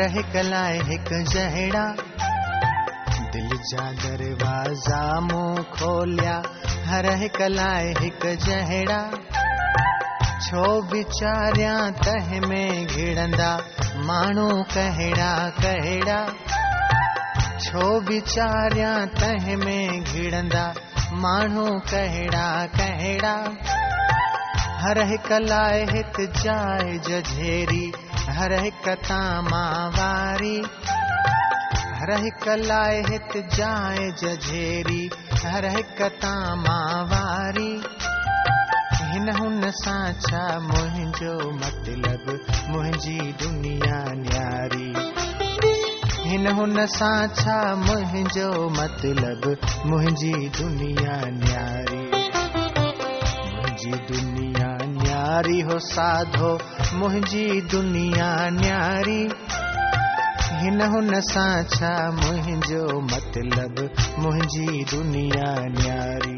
हिक लाइ हिकु जहिड़ा। दिल जा दरवाज़ा मूं खोलिया। हर हिक हिकु जहिड़ा। छो वीचारियाँ तह में घिड़ंदा माण्हू कहिड़ा कहिड़ा। छो वीचारियाँ तह में घिड़ंदा माण्हू कहिड़ा कहिड़ा। हर हिक लाइ हिकु जाइ जझेरी। हर हिक तामा वारी, हर हिक लाइ हिकु जझेरी, हर हिक तामा वारी। हिन हुन सां छा मुंहिंजो मतिलब, मुंहिंजी दुनिया न्यारी। हिन हुन सां छा मुंहिंजो मतिलब दुनिया न्यारी। मुंहिंजी दुनिया न्यारी हो साधो, मुंहिंजी दुनिया न्यारी। हिन हुन सां छा मुंहिंजो मतिलब, मुंहिंजी दुनिया न्यारी।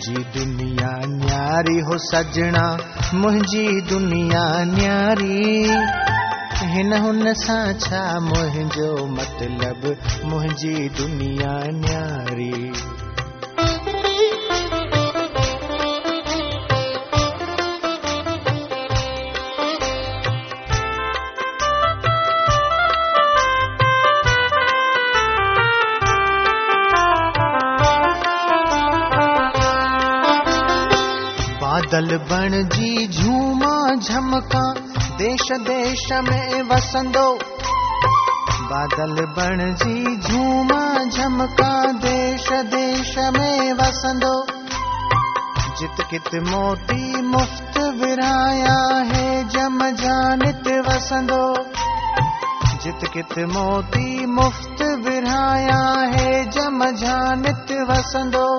मुंहिंजी दुनिया न्यारी हो सजना मुंहिंजी दुनिया न्यारी। हिन हुन सां छा मुंहिंजो मतलब मुंहिंजी दुनिया न्यारी। बण जी झूमा झमका देश देश में वसंदो। बादल बण जी झूमा झमका देश देश में वसंदो। जित कित मोती मुफ्त विराया है जम जानित वसंदो। जित कित मोती मुफ्त विराया है जम जानित वसंदो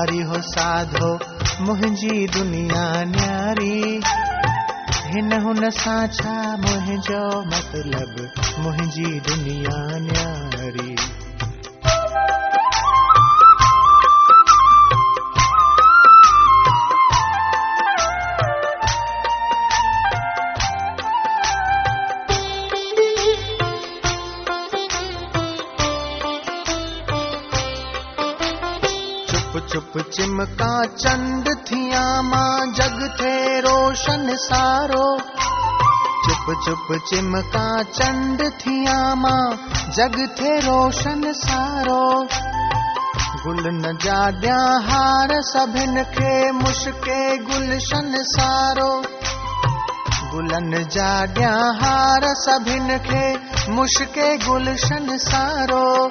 न्यारी हो, साधो मुंहिंजी दुनिया न्यारी। हिन हुन सां छा मुंहिंजो मतिलबु, मुंहिंजी दुनिया न्यारी। चिमका चंद थिया माँ जग थे रोशन सारो। चुप चुप चिमका चंद थिया माँ जग थे रोशन सारो। गुल न जाॾिया हार सभिन खे मुश्के गुलशन सारो। गुलन जाॾिया हार सभिन खे मुश्के गुलशन सारो।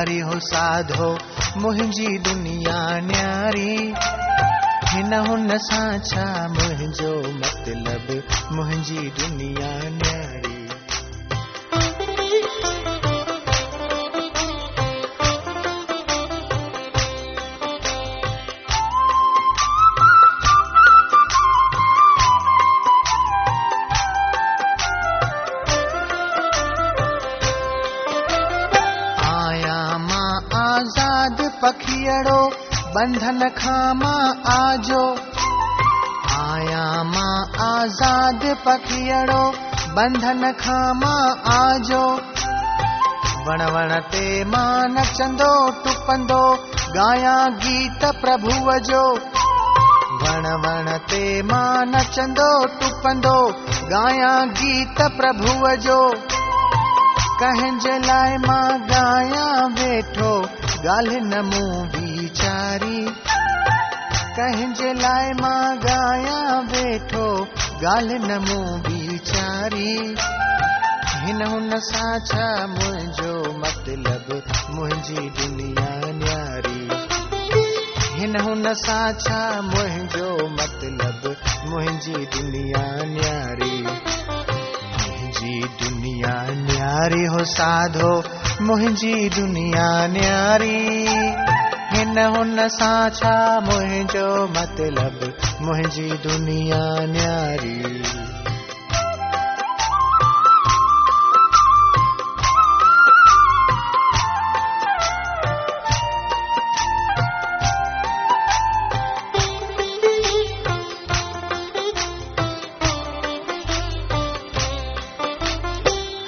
न्यारी हो, साधो मुंहिंजी दुनिया न्यारी। हिन हुन सां छा मुंहिंजो मतिलबु, मुंहिंजी दुनिया न्यारी। बंधन खां माँ आजो। आया माँ आज़ाद पखियड़ो, बंधन खां माँ आजो। वण वण ते माँ नचंदो टुपंदो, गाया गीत प्रभुअ जो वण वण ते माँ नचंदो टुपंदो, गाया गीत प्रभुअ जो कंहिंजे लाइ माँ ॻायां वेठो ॻाल्हि न मूं वीचारी कंहिंजे लाइ माँ ॻायां वेठो ॻाल्हि न मूं वीचारी हिन हुन सां छा मुंहिंजो मतिलबु मुंहिंजी दुनिया न्यारी। हिन हुन सां छा मुंहिंजो मतिलबु मुंहिंजी दुनिया न्यारी। मुंहिंजी दुनिया न्यारी हो साधो, मुंहिंजी दुनिया न्यारी। हिन हुन सां छा मुंहिंजो मतिलबु, मुंहिंजी दुनिया न्यारी।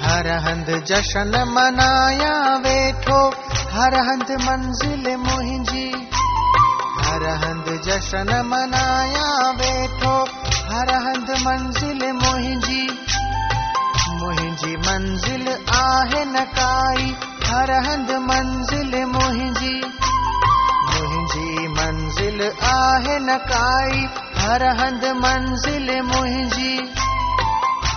हर हंध जशन मनाया वेठो, हर हंध मंजिल जशन मनाया वेठो हर हंध मंजिल मुंहिंजी। मुंहिंजी मंजिल आहे न काई हर हंध मंजिल मुंहिंजी। मुंहिंजी मंजिल आहे न काई हर हंध मंजिल मुंहिंजी।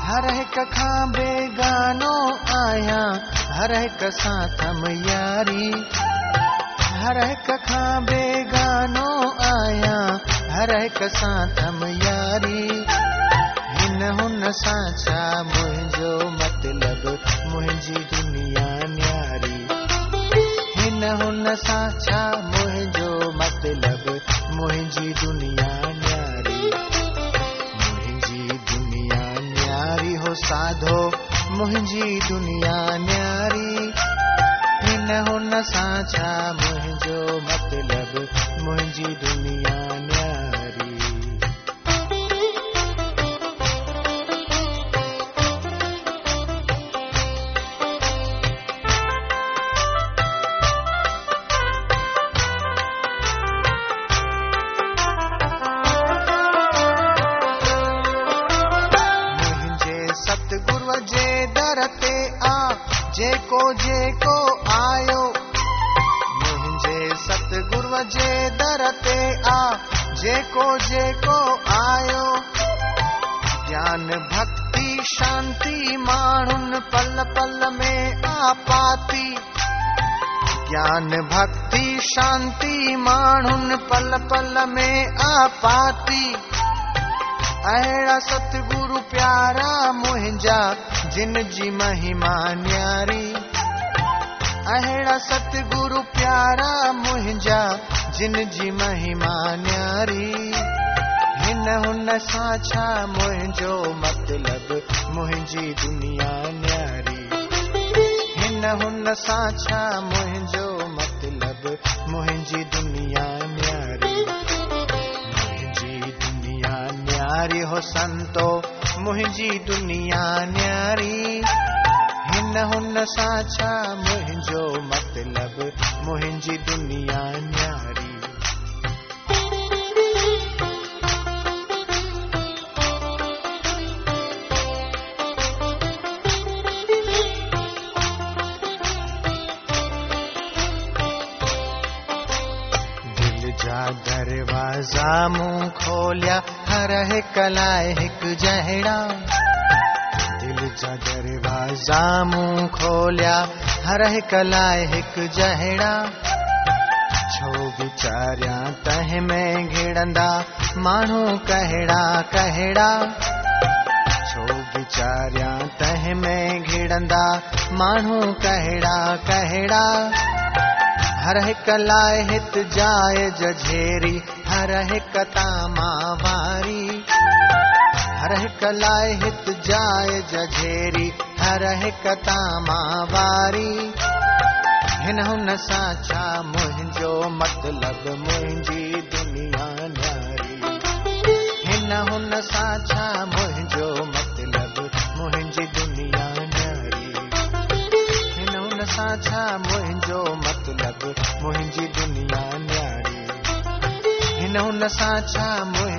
हर हिक खां बेगानो आहियाँ हर हिक सां थम यारी। हर हिक बेगानो आहियाँ हर हिक थम यारी। हिन हुन सां छा मुंहिंजो मतिलबु मुंहिंजी दुनिया न्यारी। हिन हुन सां छा मुंहिंजो मतिलबु मुंहिंजी दुनिया न्यारी। मुंहिंजी दुनिया न्यारी हो साधो मुंहिंजी दुनिया न्यारी। हिन हुन सां छा दर ते आ, जेको जेको आयो। ज्ञान, भक्ति, शांति माण्हुनि पल पल में आपाती ज्ञान, भक्ति, शांति माण्हुनि पल पल में आपाती अहिड़ा सतगुरु प्यारा मुंहिंजा, जिन जी महिमा न्यारी। अहिड़ा सतगुरु प्यारा मुंहिंजा जिन जी महिमा न्यारी, हिन हुन सां छा मुंहिंजो मतिलबु, मुंहिंजी दुनिया न्यारी। हिन हुन सां छा मुंहिंजो मतिलबु, मुंहिंजी दुनिया न्यारी। मुंहिंजी दुनिया न्यारी हो संतो, मुंहिंजी दुनिया न्यारी। न हुन साचा मुंहिंजो मुंहिंजी मतलब दुनिया न्यारी। दिल जा दरवाज़ा मूं खोलिया, हर हिकु लाइ हिकु जहिड़ा। दरवाज़ा मूं खोलिया, हर हिक लाइ हिकु छो वीचारियाँ तंहिं में घिड़ंदा, माण्हू कहिड़ा कहिड़ा। छो वीचारियाँ तंहिं में घिड़ंदा, माण्हू कहिड़ा कहिड़ा। हर हिक हित जाए जझेरी, हर हिक तामा वारी। हर हिक हित जाए जझेरी हर हिक तामा वारी हिन हुन सां छा मुंहिंजो मतिलब मुंहिंजी दुनिया न्यारी। हिन हुन सां छा मुंहिंजो मतिलब मुंहिंजी दुनिया न्यारी। हिन हुन सां छा मुंहिंजो मतिलब मुंहिंजी दुनिया न्यारी। हिन हुन सां छा मुंहिंजो